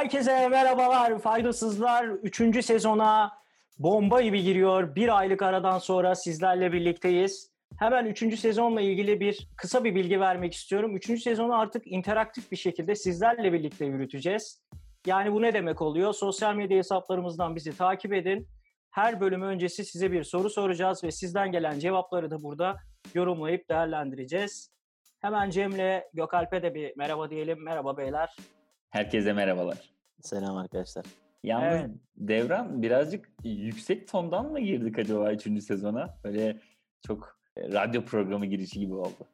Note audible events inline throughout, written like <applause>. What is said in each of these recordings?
Herkese merhabalar, faydasızlar. Üçüncü sezona bomba gibi giriyor. Bir aylık aradan sonra sizlerle birlikteyiz. Hemen üçüncü sezonla ilgili bir kısa bir bilgi vermek istiyorum. Üçüncü sezonu artık interaktif bir şekilde sizlerle birlikte yürüteceğiz. Yani bu ne demek oluyor? Sosyal medya hesaplarımızdan bizi takip edin. Her bölüm öncesi size bir soru soracağız ve sizden gelen cevapları da burada yorumlayıp değerlendireceğiz. Hemen Cem'le Gökalp'e de bir merhaba diyelim. Merhaba beyler. Herkese merhabalar. Selam arkadaşlar. Yalnız Evet. Devran birazcık yüksek tondan mı girdik acaba 3. sezona? Böyle çok e, radyo programı girişi gibi oldu.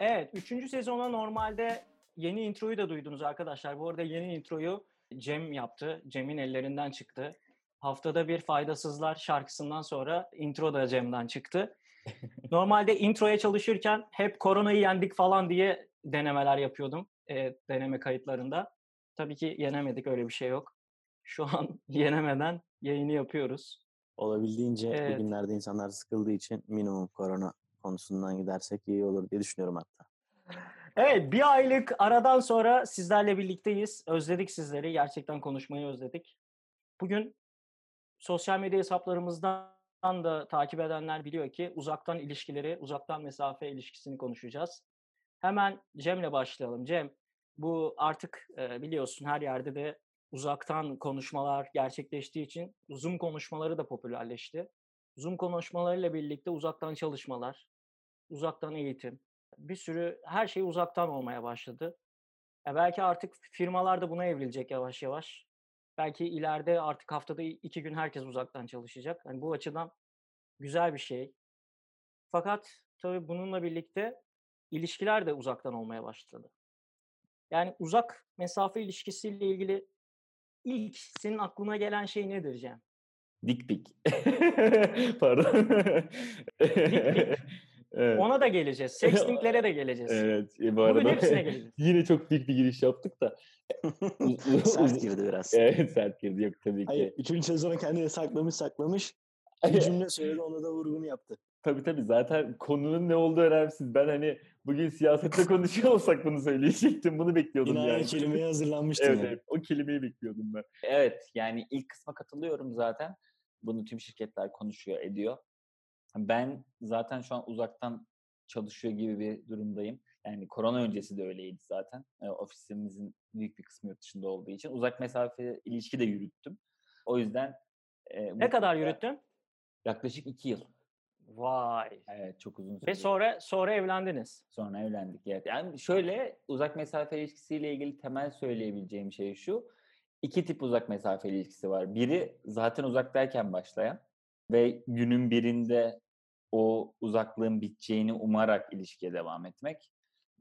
Evet, üçüncü sezona normalde yeni introyu da duydunuz arkadaşlar. Bu arada yeni introyu Cem yaptı. Cem'in ellerinden çıktı. Haftada bir Faydasızlar şarkısından sonra intro da Cem'den çıktı. <laughs> Normalde introya çalışırken hep koronayı yendik falan diye denemeler yapıyordum. e, deneme kayıtlarında. Tabii ki yenemedik öyle bir şey yok. Şu an <laughs> yenemeden yayını yapıyoruz. Olabildiğince Evet. bugünlerde insanlar sıkıldığı için minimum korona konusundan gidersek iyi olur diye düşünüyorum hatta. Evet, bir aylık aradan sonra sizlerle birlikteyiz. Özledik sizleri. Gerçekten konuşmayı özledik. Bugün sosyal medya hesaplarımızdan da takip edenler biliyor ki uzaktan ilişkileri, uzaktan mesafe ilişkisini konuşacağız. Hemen Cem'le başlayalım. Cem, bu artık e, biliyorsun her yerde de uzaktan konuşmalar gerçekleştiği için Zoom konuşmaları da popülerleşti. Zoom konuşmalarıyla birlikte uzaktan çalışmalar, uzaktan eğitim, bir sürü her şey uzaktan olmaya başladı. Ya belki artık firmalar da buna evrilecek yavaş yavaş. Belki ileride artık haftada iki gün herkes uzaktan çalışacak. Hani bu açıdan güzel bir şey. Fakat tabii bununla birlikte ilişkiler de uzaktan olmaya başladı. Yani uzak mesafe ilişkisiyle ilgili ilk senin aklına gelen şey nedir Cem? Dik pik. <laughs> Pardon. pik. <laughs> evet. Ona da geleceğiz. <laughs> Sextinglere de geleceğiz. Evet. e, Bu Bugün arada hepsine geleceğiz. yine çok dik bir giriş yaptık da. Sert girdi biraz. Evet sert girdi. Yok tabii ki. Hayır, üçüncü sezonu kendine saklamış saklamış. Bir cümle söyledi ona da vurgunu yaptı. Tabii tabii zaten konunun ne olduğu önemsiz. Ben hani bugün siyasette konuşuyor olsak bunu söyleyecektim. Bunu bekliyordum Yine yani. kelimeye hazırlanmıştın Evet, yani. evet o kelimeyi bekliyordum ben. Evet yani ilk kısma katılıyorum zaten. Bunu tüm şirketler konuşuyor, ediyor. Ben zaten şu an uzaktan çalışıyor gibi bir durumdayım. Yani korona öncesi de öyleydi zaten. E, ofisimizin büyük bir kısmı yurt dışında olduğu için. Uzak mesafe ilişki de yürüttüm. O yüzden... e, Ne kadar yürüttün? Yaklaşık iki yıl. Vay. Evet çok uzun süre. Ve sonra sonra evlendiniz. Sonra evlendik. Evet. Yani şöyle uzak mesafe ilişkisiyle ilgili temel söyleyebileceğim şey şu. İki tip uzak mesafe ilişkisi var. Biri zaten uzaktayken başlayan ve günün birinde o uzaklığın biteceğini umarak ilişkiye devam etmek.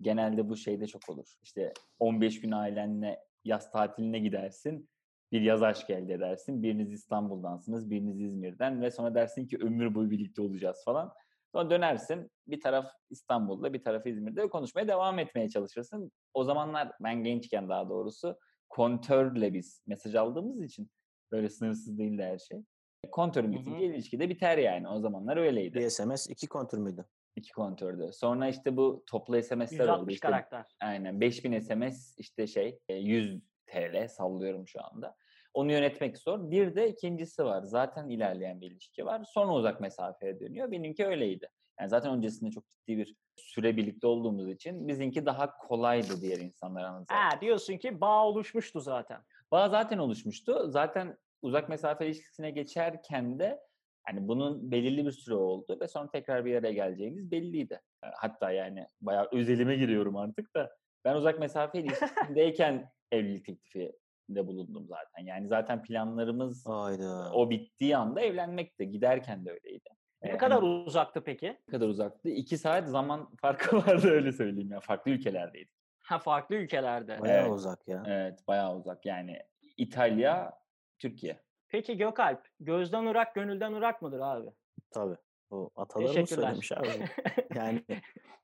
Genelde bu şeyde çok olur. İşte 15 gün ailenle yaz tatiline gidersin. Bir yaz aşkı elde edersin. Biriniz İstanbul'dansınız, biriniz İzmir'den ve sonra dersin ki ömür boyu birlikte olacağız falan. Sonra dönersin bir taraf İstanbul'da bir taraf İzmir'de ve konuşmaya devam etmeye çalışırsın. O zamanlar ben gençken daha doğrusu kontörle biz mesaj aldığımız için böyle sınırsız değildi her şey. Kontörün bitince hı. ilişki de biter yani. O zamanlar öyleydi. Bir SMS iki kontür müydü? İki kontördü. Sonra işte bu toplu SMS'ler oldu. 160 İşte, karakter. aynen 5000 SMS işte şey e, 100 TL sallıyorum şu anda. Onu yönetmek zor. Bir de ikincisi var. Zaten ilerleyen bir ilişki var. Sonra uzak mesafeye dönüyor. Benimki öyleydi. Yani zaten öncesinde çok ciddi bir süre birlikte olduğumuz için bizimki daha kolaydı diğer insanlara nazaran. Ha diyorsun ki bağ oluşmuştu zaten. Bağ zaten oluşmuştu. Zaten uzak mesafe ilişkisine geçerken de hani bunun belirli bir süre oldu ve sonra tekrar bir araya geleceğimiz belliydi. Hatta yani bayağı özelime giriyorum artık da ben uzak mesafe <laughs> ilişkisindeyken evlilik teklifi de bulundum zaten. Yani zaten planlarımız Hayda. o bittiği anda evlenmekti. Giderken de öyleydi. Ne E, kadar hani uzaktı peki? ne kadar uzaktı? İki saat zaman <laughs> farkı vardı öyle söyleyeyim ya. Farklı ülkelerdeydik. Ha farklı ülkelerde. Bayağı Evet. uzak ya. Evet bayağı uzak. Yani İtalya, Türkiye. Peki Gökalp, gözden ırak, gönülden ırak mıdır abi? Tabii. Bu atalarımız söylemiş abi. <laughs> yani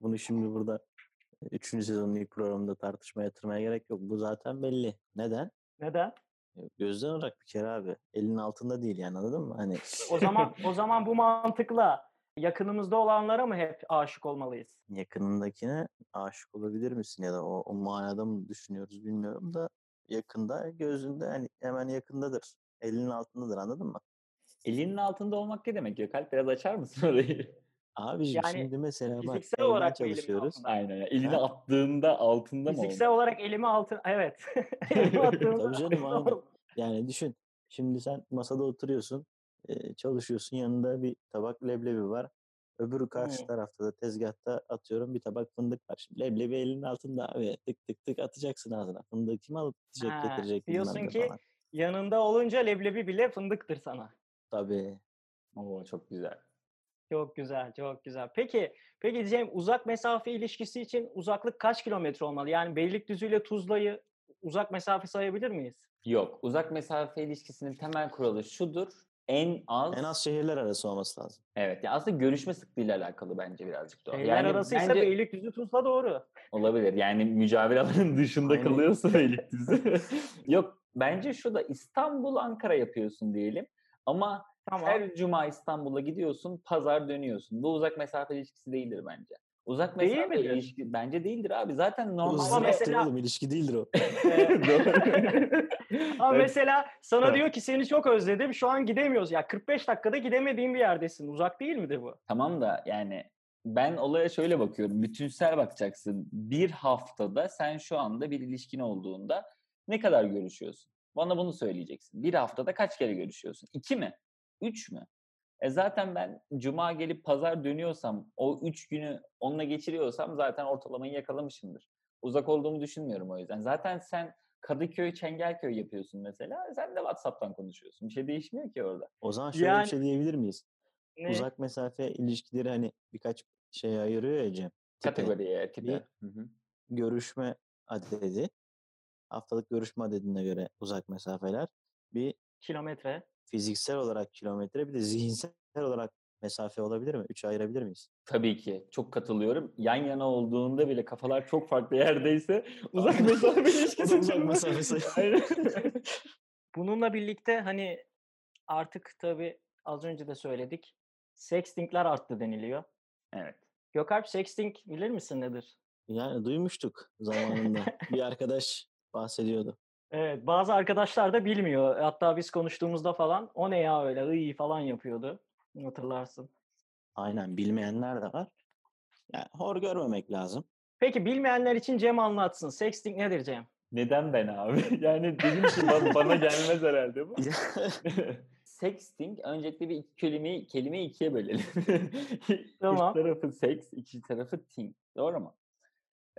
bunu şimdi burada üçüncü sezonun ilk programında tartışmaya yatırmaya gerek yok. Bu zaten belli. Neden? Neden? E, Gözden olarak bir kere abi. Elin altında değil yani anladın mı? Hani O zaman <laughs> o zaman bu mantıkla yakınımızda olanlara mı hep aşık olmalıyız? yakınındakine aşık olabilir misin ya da o, o manada mı düşünüyoruz bilmiyorum da yakında, gözünde hani hemen yakındadır. Elinin altındadır anladın mı? Elinin altında olmak ne demek Gökalp? Biraz açar mısın orayı? Abiciğim Yani şimdi mesela bak fiziksel olarak çalışıyoruz. Aynen. öyle. Elini Ha? attığında altında mı Fiziksel olarak elimi altın evet. <laughs> <laughs> elimi attığımda Tabii <laughs> canım. Doğru. Yani düşün. Şimdi sen masada oturuyorsun, çalışıyorsun. Yanında bir tabak leblebi var. Öbürü karşı Hı. tarafta da tezgahta atıyorum bir tabak fındık var. Şimdi leblebi elinin altında abi. Tık tık tık atacaksın ağzına. Fındığı kim alıp gidecek Ha, getirecek diyorsun ki falan. yanında olunca leblebi bile fındıktır sana. Tabii. Oo çok güzel. Çok güzel, çok güzel. Peki, peki Cem uzak mesafe ilişkisi için uzaklık kaç kilometre olmalı? Yani Beylikdüzü ile Tuzla'yı uzak mesafe sayabilir miyiz? Yok. Uzak mesafe ilişkisinin temel kuralı şudur. En az, En az şehirler arası olması lazım. evet. Ya aslında görüşme sıklığıyla alakalı bence birazcık da. Şehirler arasıysa bence Beylikdüzü Tuzla doğru. olabilir. Yani mücavir alanın <laughs> dışında Aynen. kalıyorsa <laughs> Beylikdüzü. Yok. Bence şu da İstanbul Ankara yapıyorsun diyelim. Ama Tamam. her cuma İstanbul'a gidiyorsun, pazar dönüyorsun. Bu uzak mesafe ilişkisi değildir bence. Uzak Değil mesafe midir? ilişki bence değildir abi. Zaten normalde Ama mesela- oğlum ilişki değildir o. <laughs> <laughs> <laughs> Ama Evet. mesela sana Evet. diyor ki seni çok özledim şu an gidemiyoruz. Ya 45 dakikada gidemediğin bir yerdesin. Uzak değil midir bu? Tamam da yani ben olaya şöyle bakıyorum. Bütünsel bakacaksın. Bir haftada sen şu anda bir ilişkin olduğunda ne kadar görüşüyorsun? Bana bunu söyleyeceksin. Bir haftada kaç kere görüşüyorsun? İki mi? Üç mü? E zaten ben cuma gelip pazar dönüyorsam, o üç günü onunla geçiriyorsam zaten ortalamayı yakalamışımdır. Uzak olduğumu düşünmüyorum o yüzden. Zaten sen Kadıköy, Çengelköy yapıyorsun mesela. Sen de WhatsApp'tan konuşuyorsun. Bir şey değişmiyor ki orada. O zaman şöyle Yani- bir şey diyebilir miyiz? Ne? Uzak mesafe ilişkileri hani birkaç şeye ayırıyor ya Cem. Kategoriye, tipe. Bir- Hı hı. görüşme adedi, haftalık görüşme adedine göre uzak mesafeler, bir Kilometre. Fiziksel olarak kilometre, bir de zihinsel olarak mesafe olabilir mi? Üçe ayırabilir miyiz? Tabii ki. Çok katılıyorum. Yan yana olduğunda bile kafalar çok farklı yerdeyse uzak <laughs> mesafe ilişkisi. Uzak çok- mesafe sayı- <laughs> Aynen. <laughs> Bununla birlikte hani artık tabii az önce de söyledik. Sexting'ler arttı deniliyor. evet. Gökalp sexting bilir misin nedir? Yani duymuştuk zamanında. bir arkadaş bahsediyordu. Evet, bazı arkadaşlar da bilmiyor. Hatta biz konuştuğumuzda falan o ne ya öyle iyi falan yapıyordu. Hatırlarsın. Aynen bilmeyenler de var. Yani hor görmemek lazım. Peki bilmeyenler için Cem anlatsın. Sexting nedir Cem? Neden ben abi? <laughs> Yani dedim ki bana, bana gelmez herhalde bu. <laughs> Sexting öncelikle bir iki kelimeyi, kelimeyi ikiye bölelim. Tamam. <laughs> Bir tarafı seks, iki tarafı ting. Doğru mu?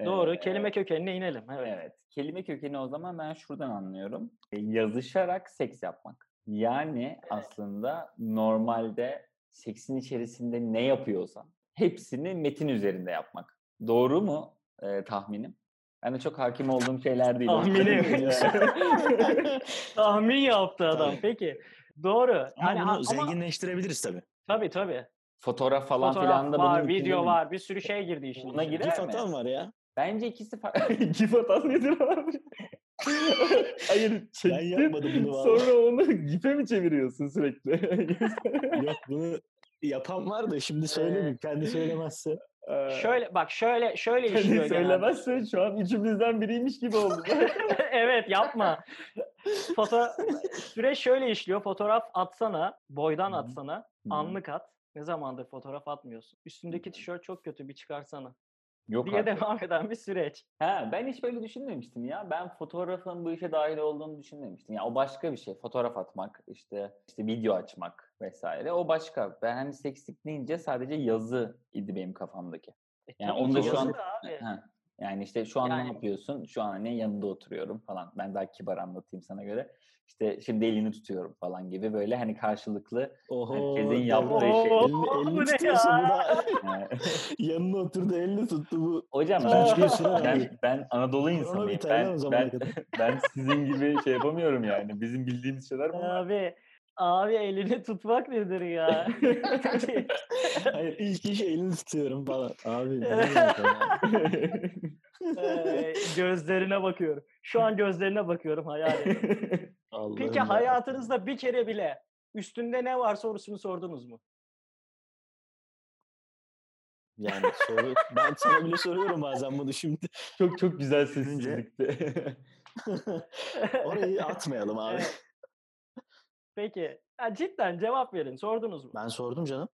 Doğru. Ee, Kelime kökenine inelim. Evet. Evet. Kelime kökeni o zaman ben şuradan anlıyorum. E, Yazışarak seks yapmak. Yani aslında normalde seksin içerisinde ne yapıyorsan hepsini metin üzerinde yapmak. Doğru mu e, tahminim? Ben de çok hakim olduğum şeyler değil. Tahminim. <laughs> <laughs> Tahmin yaptı adam. Tabii. Peki. Doğru. Ama Yani bunu ama zenginleştirebiliriz tabii. tabii tabii. Fotoğraf falan Fotoğraf filan da var, bunun video var, bir sürü şey girdi işin Buna içine. girer mi? atan var ya. Bence ikisi farklı. <laughs> GIF atan nedir abi? <laughs> Hayır çektin. yapmadım bunu vallahi. Sonra onu GIF'e mi çeviriyorsun sürekli? <laughs> Yok bunu yapan var da şimdi söylemeyeyim. Kendi söylemezse. Ee, Şöyle bak şöyle şöyle işliyor Kendi genelde. söylemezse şu an üçümüzden biriymiş gibi oldu. evet yapma. Foto süreç şöyle işliyor. Fotoğraf atsana, boydan atsana, anlık at. Ne zamandır fotoğraf atmıyorsun? Üstündeki tişört çok kötü bir çıkarsana. Yok diye artık. devam <laughs> eden bir süreç. Ha, ben hiç böyle düşünmemiştim ya. Ben fotoğrafın bu işe dahil olduğunu düşünmemiştim. Ya o başka bir şey. Fotoğraf atmak, işte işte video açmak vesaire. O başka. Ben hani sekslik deyince sadece yazı idi benim kafamdaki. E, Yani tabii onu da ki şu an. Ha, yani işte şu an Yani- ne yapıyorsun? Şu an hani yanında oturuyorum falan. Ben daha kibar anlatayım sana göre. İşte şimdi elini tutuyorum falan gibi böyle hani karşılıklı Oho. Herkesin yaptığı şey. Elini, elini bu ne tutuyorsun ya? da. <laughs> Yanına oturdu elini tuttu bu. Hocam ben, <laughs> ben, ben Anadolu insanıyım. Ben, zamana ben, kadar. <laughs> ben sizin gibi şey yapamıyorum yani. Bizim bildiğimiz şeyler bunlar. Abi, abi elini tutmak nedir ya? Hayır ilk iş elini tutuyorum falan. Abi. Ee, gözlerine bakıyorum. Şu an gözlerine bakıyorum hayal et. Allah'ım Peki ya. hayatınızda bir kere bile üstünde ne var sorusunu sordunuz mu? Yani soru, ben sana bile soruyorum bazen bunu şimdi. <laughs> çok çok güzel sessizlikti. <laughs> Orayı atmayalım abi. Evet. Peki. Ya cidden cevap verin. Sordunuz mu? Ben sordum canım.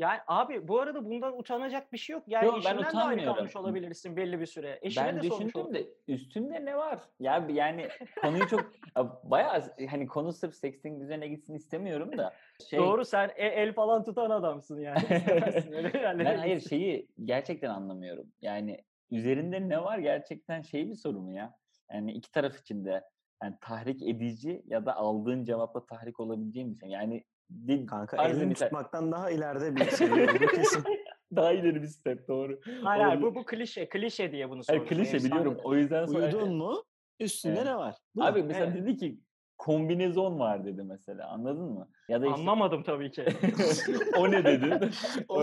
Yani abi bu arada bundan utanacak bir şey yok. Yani Yok, ben utanmıyorum. kalmış olabilirsin belli bir süre. Eşine ben de düşündüm de üstünde ne var? Ya yani konuyu çok <laughs> ya bayağı hani konu sırf sexting üzerine gitsin istemiyorum da. Şey, Doğru sen e- el falan tutan adamsın yani. <laughs> Yerlere Ben hayır şeyi gerçekten anlamıyorum. Yani üzerinde ne var gerçekten şey bir soru mu ya? Yani iki taraf için de yani tahrik edici ya da aldığın cevapla tahrik olabileceğin bir şey. Yani di- Kanka elini tutmaktan daha ileride bir şey kesin. <laughs> daha ileri bir step doğru. Hayır, hayır, bu, bu klişe. Klişe diye bunu sormuşum. klişe efsane biliyorum. O yüzden sonra Uyudun mu? Üstünde Evet. ne var? Bu. Abi mesela Evet. dedi ki kombinezon var dedi mesela. Anladın mı? Ya da işte Anlamadım tabii ki. <laughs> o ne dedi? <laughs> O-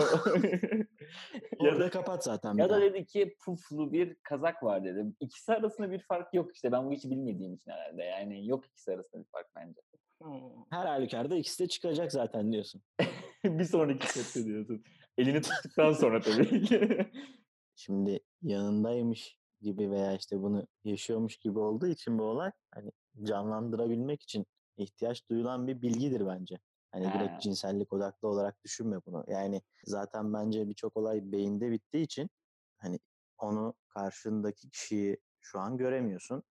<laughs> Orada da kapat zaten ya da daha. dedi ki puflu bir kazak var dedi. İkisi arasında bir fark yok işte. Ben bu hiç bilmediğim için herhalde. Yani yok ikisi arasında bir fark bence. Hmm. Her halükarda ikisi de çıkacak zaten diyorsun. <laughs> bir sonraki sette diyorsun. Elini tuttuktan sonra tabii ki. <laughs> Şimdi yanındaymış gibi veya işte bunu yaşıyormuş gibi olduğu için bu olay hani canlandırabilmek için ihtiyaç duyulan bir bilgidir bence. Hani Ha. direkt cinsellik odaklı olarak düşünme bunu. Yani zaten bence birçok olay beyinde bittiği için hani onu karşındaki kişiyi şu an göremiyorsun.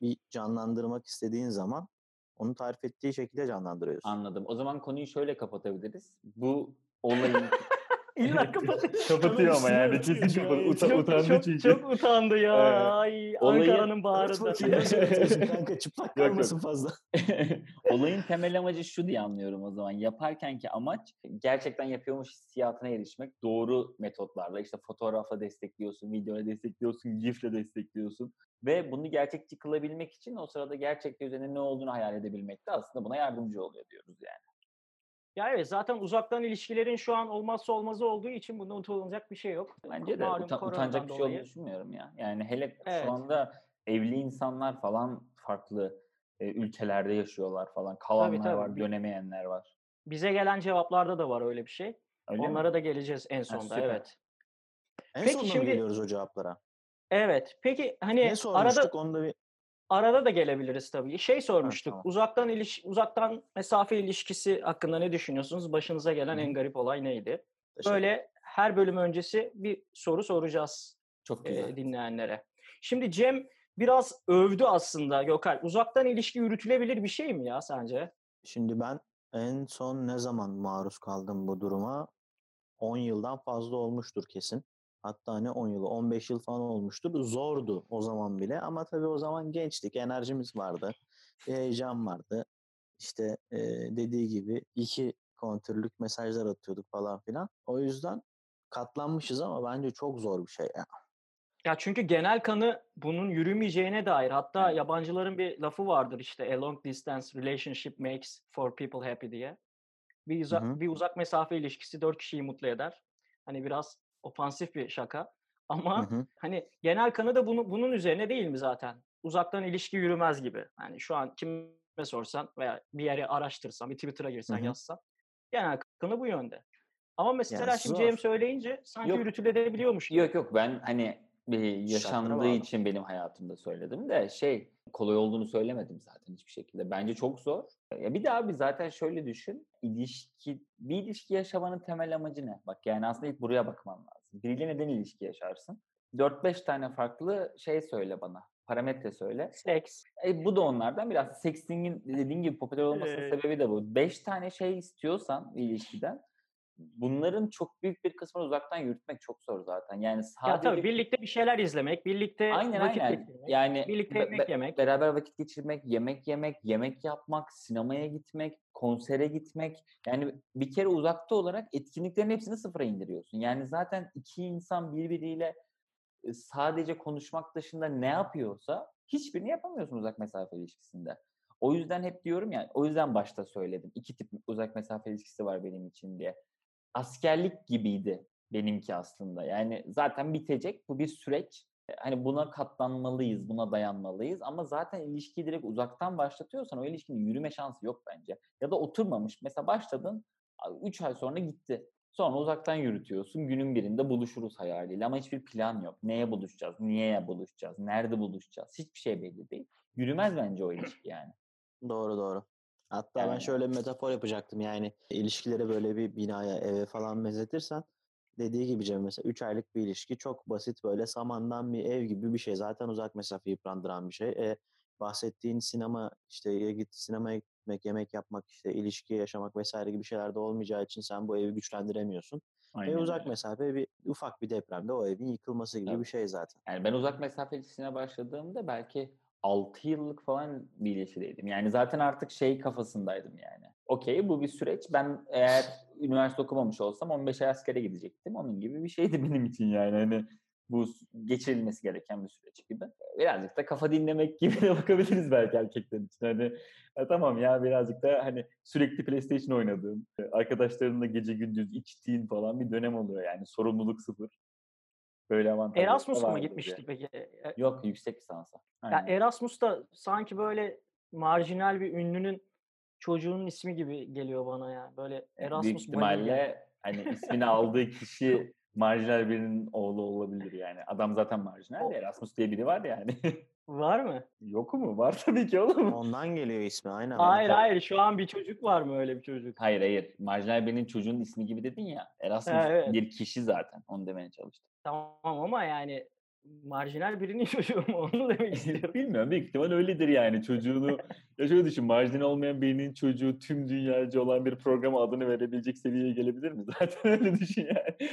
Bir canlandırmak istediğin zaman onu tarif ettiği şekilde canlandırıyorsun. Anladım. O zaman konuyu şöyle kapatabiliriz. Bu olayın <laughs> İlla kapatın. <laughs> kapatıyor ama yani kesin atıyor kapat. ya. Uta- Çok, utandı çok, çünkü. çok utandı ya. Evet. Ay, Ankara'nın bağrında. öğretiyorsun kanka <laughs> çıplak kalmasın fazla. <laughs> Olayın temel amacı şu diye anlıyorum o zaman. Yaparkenki amaç gerçekten yapıyormuş hissiyatına erişmek. Doğru metotlarla işte fotoğrafla destekliyorsun, videoyla destekliyorsun, gifle destekliyorsun. Ve bunu gerçekçi kılabilmek için o sırada gerçekte üzerine ne olduğunu hayal edebilmek de aslında buna yardımcı oluyor diyoruz yani. Ya evet zaten uzaktan ilişkilerin şu an olmazsa olmazı olduğu için bunda utanılacak bir şey yok. Bence de Malum koronadan utanacak bir şey olduğunu düşünmüyorum ya. Yani hele Evet. şu anda evli insanlar falan farklı e, ülkelerde yaşıyorlar falan. Kalanlar tabii. var, Bir- dönemeyenler var. Bize gelen cevaplarda da var öyle bir şey. Öyle mi? Onlara da geleceğiz en sonunda süper. evet. En Peki sonunda mı şimdi- geliyoruz o cevaplara? Evet. Peki hani Ne sormuştuk arada onu da bir arada da gelebiliriz tabii. Şey sormuştuk. tamam. Uzaktan iliş uzaktan mesafe ilişkisi hakkında ne düşünüyorsunuz? Başınıza gelen Hı en garip olay neydi? Böyle her bölüm öncesi bir soru soracağız Çok e, güzel. dinleyenlere. Şimdi Cem biraz övdü aslında Gökal. Uzaktan ilişki yürütülebilir bir şey mi ya sence? Şimdi ben en son ne zaman maruz kaldım bu duruma? 10 yıldan fazla olmuştur kesin. Hatta ne 10 yılı, 15 yıl falan olmuştur. Zordu o zaman bile ama tabii o zaman gençtik, enerjimiz vardı, heyecan vardı. İşte eee, dediği gibi iki kontürlük mesajlar atıyorduk falan filan. O yüzden katlanmışız ama bence çok zor bir şey ya. Ya çünkü genel kanı bunun yürümeyeceğine dair. Hatta yabancıların bir lafı vardır işte a long distance relationship makes four people happy diye. Bir, uza- hı. bir uzak mesafe ilişkisi dört kişiyi mutlu eder. Hani biraz ofansif bir şaka. <laughs> Hı Ama hı. hani genel kanı da bunu, bunun üzerine değil mi zaten? Uzaktan ilişki yürümez gibi. Yani şu an kime sorsan veya bir yere araştırsan, bir Twitter'a girsen hı. yazsan genel kanı bu yönde. Ama mesela şimdi zor. Cem söyleyince sanki Yok. yürütülebiliyormuş. Yok yok ben hani yaşandığı için benim hayatımda söyledim de şey kolay olduğunu söylemedim zaten hiçbir şekilde. Bence çok zor. Ya bir daha bir zaten şöyle düşün. İlişki bir ilişki yaşamanın temel amacı ne? Bak yani aslında ilk buraya bakman lazım. Biriyle neden ilişki yaşarsın? 4-5 tane farklı şey söyle bana. Parametre söyle. Seks. E, bu da onlardan biraz. Sexting'in dediğin gibi popüler olmasının Ee, sebebi de bu. Beş tane şey istiyorsan ilişkiden bunların çok büyük bir kısmını uzaktan yürütmek çok zor zaten. Yani Ya sadece tabii birlikte bir şeyler izlemek, birlikte aynen vakit aynen. geçirmek, Yani birlikte yemek be- yemek. beraber vakit geçirmek, yemek yemek, yemek yapmak, sinemaya gitmek, konsere gitmek. Yani bir kere uzakta olarak etkinliklerin hepsini sıfıra indiriyorsun. Yani zaten iki insan birbiriyle e, sadece konuşmak dışında ne yapıyorsa hiçbirini yapamıyorsun uzak mesafe ilişkisinde. O yüzden hep diyorum ya, o yüzden başta söyledim. İki tip uzak mesafe ilişkisi var benim için diye. Askerlik gibiydi benimki aslında. Yani zaten bitecek. Bu bir süreç. E, Hani buna katlanmalıyız, buna dayanmalıyız. Ama zaten ilişkiyi direkt uzaktan başlatıyorsan o ilişkinin yürüme şansı yok bence. Ya da oturmamış. Mesela başladın, 3 ay sonra gitti. Sonra uzaktan yürütüyorsun. Günün birinde buluşuruz hayaliyle ama hiçbir plan yok. Neye buluşacağız? Niye buluşacağız? Nerede buluşacağız? Hiçbir şey belli değil. Yürümez bence o ilişki yani. Doğru doğru. Hatta ben şöyle bir metafor yapacaktım yani ilişkileri böyle bir binaya eve falan benzetirsen dediği gibi Cem mesela 3 aylık bir ilişki çok basit böyle samandan bir ev gibi bir şey. Zaten uzak mesafe yıprandıran bir şey. E, bahsettiğin sinema işte git sinemaya gitmek, yemek yapmak, işte ilişki yaşamak vesaire gibi şeyler de olmayacağı için sen bu evi güçlendiremiyorsun. Aynen Ve uzak mesafe bir ufak bir depremde o evin yıkılması gibi Tabii. bir şey zaten. Yani ben uzak mesafe ilişkisine başladığımda belki 6 yıllık falan bir ilişkideydim. Yani zaten artık şey kafasındaydım yani. Okey bu bir süreç. Ben eğer üniversite okumamış olsam 15 ay askere gidecektim. Onun gibi bir şeydi <laughs> benim için yani. Hani bu geçirilmesi gereken bir süreç gibi. Birazcık da kafa dinlemek <laughs> gibi de bakabiliriz belki erkekler için. Hani "Ha, tamam ya birazcık da hani sürekli PlayStation oynadığın, arkadaşlarınla gece gündüz içtiğin falan bir dönem oluyor yani. Sorumluluk sıfır. Böyle avantajları da Erasmus'a mı gitmişti yani. peki? E- Yok yüksek lisansa. Ya Aynen. Erasmus da sanki böyle marjinal bir ünlünün çocuğunun ismi gibi geliyor bana ya. Böyle Büyük Erasmus ihtimalle hani ismini aldığı kişi <laughs> marjinal birinin oğlu olabilir yani. Adam zaten marjinal de Erasmus diye biri var yani. <laughs> var mı? Yok mu? Var <laughs> tabii ki oğlum. Ondan geliyor ismi aynen. Hayır hayır şu an bir çocuk var mı öyle bir çocuk? Hayır hayır. Marjinal birinin çocuğunun ismi gibi dedin ya. Erasmus Ha, evet. bir kişi zaten. Onu demeye çalıştım. Tamam ama yani marjinal birinin <laughs> çocuğu mu onu demek <laughs> istiyorum. Bilmiyorum. Büyük ihtimal öyledir yani. Çocuğunu ya şöyle düşün. Marjinal olmayan birinin çocuğu tüm dünyaca olan bir programa adını verebilecek seviyeye gelebilir mi? Zaten öyle düşün yani.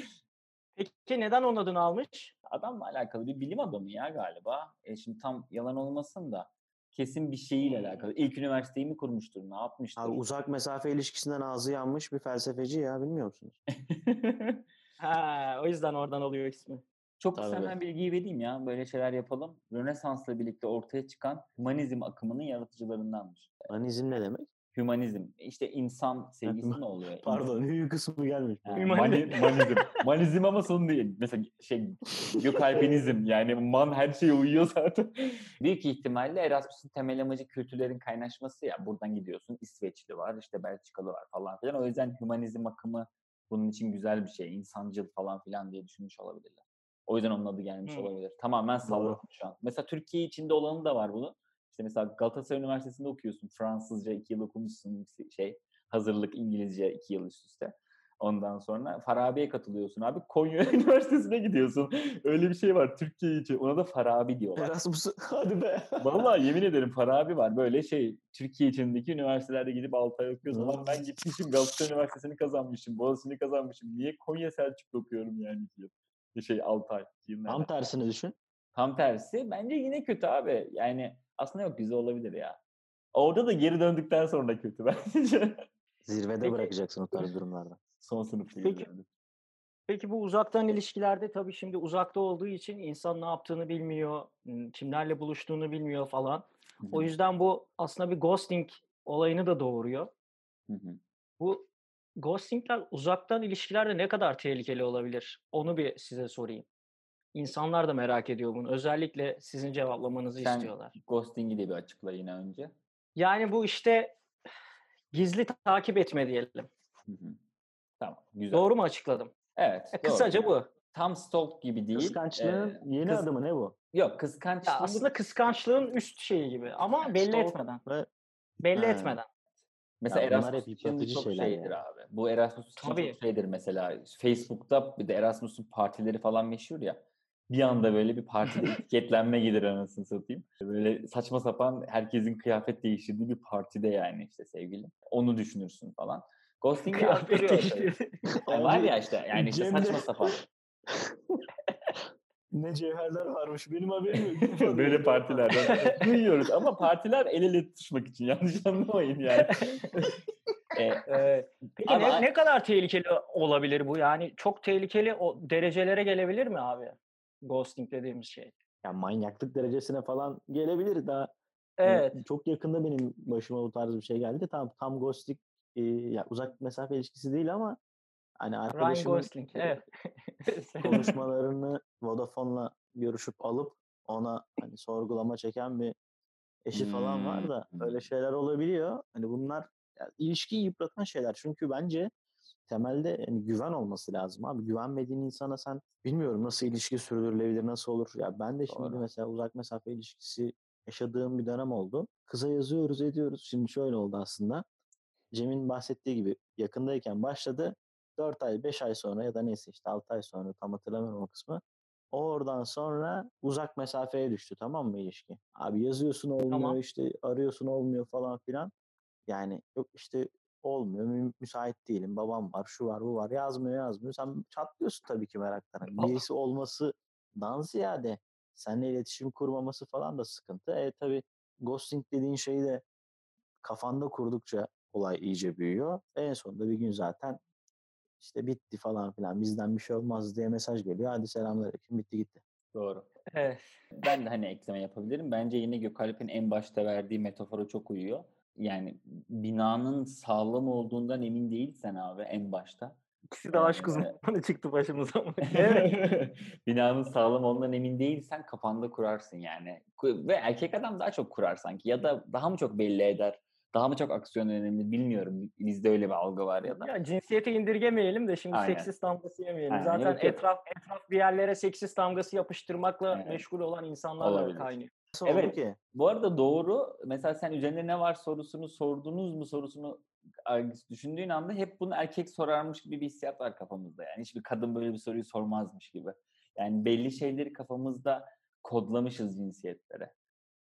Peki neden onun adını almış? Adamla alakalı bir bilim adamı ya galiba. E şimdi tam yalan olmasın da kesin bir şeyiyle alakalı. İlk üniversiteyi mi kurmuştur, ne yapmıştır? Abi uzak mesafe ilişkisinden ağzı yanmış bir felsefeci ya bilmiyor musunuz? <laughs> Ha, o yüzden oradan alıyor ismi. Çok Tabii. kısa hemen bilgiyi vereyim ya. Böyle şeyler yapalım. Rönesans'la birlikte ortaya çıkan hümanizm akımının yaratıcılarındanmış. Anizm ne demek? Hümanizm. İşte insan sevgisi mi oluyor? Pardon hü kısmı gelmiş. Hümanizm. mani- <laughs> manizm. Manizm ama sonu değil. Mesela şey gökalpinizm yani man her şeye uyuyor zaten. <laughs> Büyük ihtimalle Erasmus'un temel amacı kültürlerin kaynaşması ya. Buradan gidiyorsun İsveçli var işte Belçikalı var falan filan. O yüzden hümanizm akımı bunun için güzel bir şey. insancıl falan filan diye düşünmüş olabilirler. O yüzden onun adı gelmiş Hmm. olabilir. Tamamen salladım şu an. Mesela Türkiye içinde olanı da var bunun. İşte mesela Galatasaray Üniversitesi'nde okuyorsun. Fransızca iki yıl okumuşsun şey hazırlık İngilizce iki yıl üst üste. Ondan sonra Farabi'ye katılıyorsun abi. Konya <laughs> Üniversitesi'ne gidiyorsun. Öyle bir şey var Türkiye için. Ona da Farabi diyorlar. Erasmus <laughs> hadi be. Vallahi yemin ederim Farabi var. Böyle şey Türkiye içindeki üniversitelerde gidip 6 ay okuyorsun. Ulan ben gitmişim Galatasaray Üniversitesi'ni kazanmışım. Boğaziçi'ni kazanmışım. Niye Konya Selçuk'ta okuyorum yani yıl? Şey 6 ay. Tam tersini düşün. Tam tersi. Bence yine kötü abi. Yani aslında yok güzel olabilir ya. Orada da geri döndükten sonra kötü <laughs> bence. Zirvede Peki- bırakacaksın o tarz durumlarda. Son sınıfta Peki. Peki bu uzaktan ilişkilerde tabii şimdi uzakta olduğu için insan ne yaptığını bilmiyor, kimlerle buluştuğunu bilmiyor falan. Hı O yüzden bu aslında bir ghosting olayını da doğuruyor. hı hı. Bu ghostingler uzaktan ilişkilerde ne kadar tehlikeli olabilir? Onu bir size sorayım. İnsanlar da merak ediyor bunu. Özellikle sizin cevaplamanızı Sen istiyorlar. ghosting'i de bir açıkla yine önce. Yani bu işte gizli takip etme diyelim. Hı hı. Tamam güzel. Doğru mu açıkladım? Evet. E, doğru. Kısaca bu. Tam stalk gibi değil. Kıskançlığın Ee, yeni kıs- adımı ne bu? Yok kıskançlığın Ya aslında kıskançlığın üst şeyi gibi ama belli Stalk etmeden. Ve Belli Ha. etmeden. Mesela Ya bunlar hep Erasmus için çok şeydir ya. abi. Bu Erasmus için Tabii. çok şeydir mesela. Facebook'ta bir de Erasmus'un partileri falan meşhur ya. Bir anda böyle bir partide <laughs> etiketlenme gelir anasını satayım. Böyle saçma sapan herkesin kıyafet değiştirdiği bir partide yani işte sevgilim. Onu düşünürsün falan. Ghosting'i Kıyafet arttırıyor değiştirdi. <laughs> Yani var ya işte yani işte saçma sapan. <laughs> ne cevherler varmış benim haberim yok. böyle partilerden duyuyoruz ama partiler el ele tutuşmak için yanlış anlamayın yani. E, Evet. Peki Ama- ne, ne kadar tehlikeli olabilir bu? Yani çok tehlikeli o derecelere gelebilir mi abi? Ghosting dediğimiz şey. Ya manyaklık derecesine falan gelebilir daha. Evet. Yani çok yakında benim başıma bu tarz bir şey geldi. Tam tam ghosting e, ya uzak mesafe ilişkisi değil ama hani arkadaşımın Gosling. Evet. <laughs> konuşmalarını Vodafone'la görüşüp alıp ona hani sorgulama çeken bir eşi falan var da Hmm. öyle şeyler olabiliyor. Hani bunlar yani ilişkiyi yıpratan şeyler. Çünkü bence temelde hani güven olması lazım abi. Güvenmediğin insana sen bilmiyorum nasıl ilişki sürdürülebilir, nasıl olur. Ya ben de şimdi Doğru. mesela uzak mesafe ilişkisi yaşadığım bir dönem oldu. Kıza yazıyoruz, ediyoruz. Şimdi şöyle oldu aslında. Cem'in bahsettiği gibi yakındayken başladı. 4 ay, 5 ay sonra ya da neyse işte 6 ay sonra tam hatırlamıyorum o kısmı. Oradan sonra uzak mesafeye düştü tamam mı ilişki? Abi yazıyorsun olmuyor Tamam. işte arıyorsun olmuyor falan filan. Yani yok işte olmuyor mü- müsait değilim babam var şu var bu var yazmıyor yazmıyor. Sen çatlıyorsun tabii ki meraktan. Hani. Birisi olmasından ziyade seninle iletişim kurmaması falan da sıkıntı. E tabii ghosting dediğin şeyi de kafanda kurdukça olay iyice büyüyor. En sonunda bir gün zaten işte bitti falan filan bizden bir şey olmaz diye mesaj geliyor. Hadi selamünaleyküm bitti gitti. Doğru. Evet. Ben de hani ekleme yapabilirim. Bence yine Gökalp'in en başta verdiği metafora çok uyuyor. Yani binanın sağlam olduğundan emin değilsen abi en başta. İkisi de aşk uzmanı çıktı başımıza. <laughs> <laughs> binanın sağlam olduğundan emin değilsen kafanda kurarsın yani. Ve erkek adam daha çok kurar sanki. Ya da daha mı çok belli eder? Daha mı çok aksiyon önemli bilmiyorum. Bizde öyle bir algı var ya da. Ya cinsiyeti indirgemeyelim de şimdi Aynen. seksist damgası yemeyelim. Aynen, Zaten yok, etraf etraf bir yerlere seksist damgası yapıştırmakla Evet. meşgul olan insanlar Olabilir. da kaynıyor. Nasıl Evet. ki? Bu arada doğru. Mesela sen üzerinde ne var sorusunu sordunuz mu sorusunu düşündüğün anda hep bunu erkek sorarmış gibi bir hissiyat var kafamızda. Yani hiçbir kadın böyle bir soruyu sormazmış gibi. Yani belli şeyleri kafamızda kodlamışız cinsiyetlere.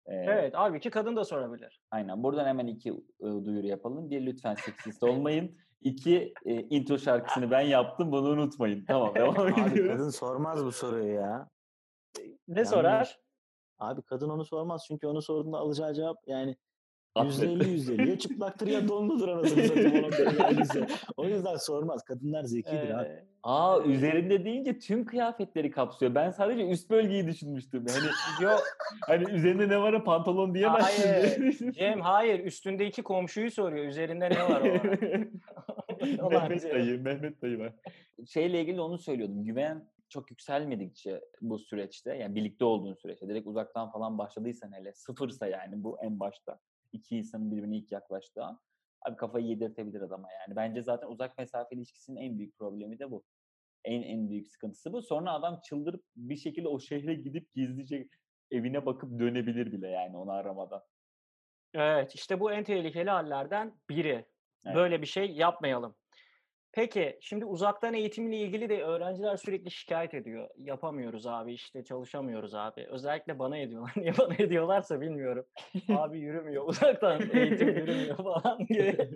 Ee, Evet, halbuki kadın da sorabilir. Aynen. Buradan hemen iki e, duyuru yapalım. Bir lütfen seksist olmayın. İki e, intro şarkısını ben yaptım. Bunu unutmayın. Tamam <laughs> devam Abi ediyoruz. kadın sormaz bu soruyu ya. Ne Yanlış. sorar? Abi kadın onu sormaz çünkü onu sorduğunda alacağı cevap yani Atlet. %50 %50 ya çıplaktır ya donludur anasını satayım. <laughs> O yüzden sormaz. Kadınlar zekidir abi. Ee, Aa üzerinde deyince tüm kıyafetleri kapsıyor. Ben sadece üst bölgeyi düşünmüştüm. Hani yok hani üzerinde ne var pantolon <laughs> diyemezsin. Hayır. Cem hayır üstündeki komşuyu soruyor. Üzerinde ne var o? <laughs> Mehmet dayı, Mehmet dayı var. Şeyle ilgili onu söylüyordum. Güven çok yükselmedikçe bu süreçte yani birlikte olduğun süreçte direkt uzaktan falan başladıysan hele sıfırsa yani bu en başta iki insanın birbirine ilk yaklaştığı an abi kafayı yedirtebilir adama yani. Bence zaten uzak mesafe ilişkisinin en büyük problemi de bu. En en büyük sıkıntısı bu. Sonra adam çıldırıp bir şekilde o şehre gidip gizlice evine bakıp dönebilir bile yani onu aramadan. Evet işte bu en tehlikeli hallerden biri. Evet. Böyle bir şey yapmayalım. Peki şimdi uzaktan eğitimle ilgili de öğrenciler sürekli şikayet ediyor. Yapamıyoruz abi işte çalışamıyoruz abi. Özellikle bana ediyorlar. <laughs> Niye bana ediyorlarsa bilmiyorum. abi yürümüyor <laughs> uzaktan eğitim yürümüyor falan <laughs> diye.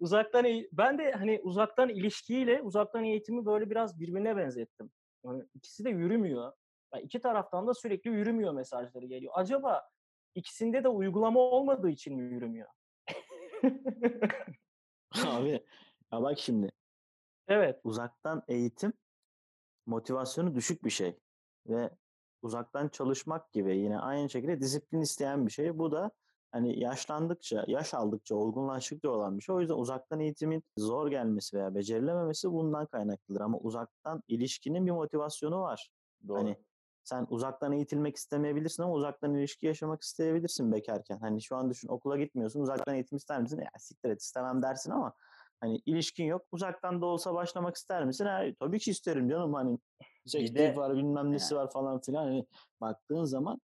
uzaktan ben de hani uzaktan ilişkiyle uzaktan eğitimi böyle biraz birbirine benzettim. Yani ikisi de yürümüyor. Yani iki taraftan da sürekli yürümüyor mesajları geliyor. Acaba ikisinde de uygulama olmadığı için mi yürümüyor? Abi ya bak şimdi Evet. uzaktan eğitim motivasyonu düşük bir şey ve uzaktan çalışmak gibi yine aynı şekilde disiplin isteyen bir şey. Bu da hani yaşlandıkça, yaş aldıkça, olgunlaştıkça olan bir şey. O yüzden uzaktan eğitimin zor gelmesi veya becerilememesi bundan kaynaklıdır. Ama uzaktan ilişkinin bir motivasyonu var. Doğru. Hani sen uzaktan eğitilmek istemeyebilirsin ama uzaktan ilişki yaşamak isteyebilirsin bekarken. Hani şu an düşün okula gitmiyorsun, uzaktan eğitim ister misin? Ya siktir et istemem dersin ama hani ilişkin yok. Uzaktan da olsa başlamak ister misin? Ha, tabii ki isterim canım hani çektiği de- var bilmem nesi var falan filan. Hani baktığın zaman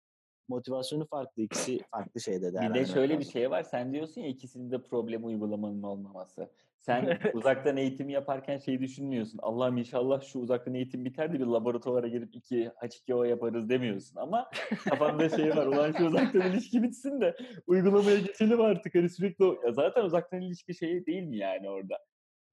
motivasyonu farklı. ikisi farklı şeyde Bir de şöyle bir şey var. Sen diyorsun ya ikisinin de problem uygulamanın olmaması. Sen <laughs> uzaktan eğitimi yaparken şeyi düşünmüyorsun. Allah'ım inşallah şu uzaktan eğitim biter de bir laboratuvara girip iki H2O yaparız demiyorsun. Ama kafanda şey var. Ulan şu uzaktan ilişki bitsin de uygulamaya geçelim artık. Hani sürekli o... Ya zaten uzaktan ilişki şeyi değil mi yani orada?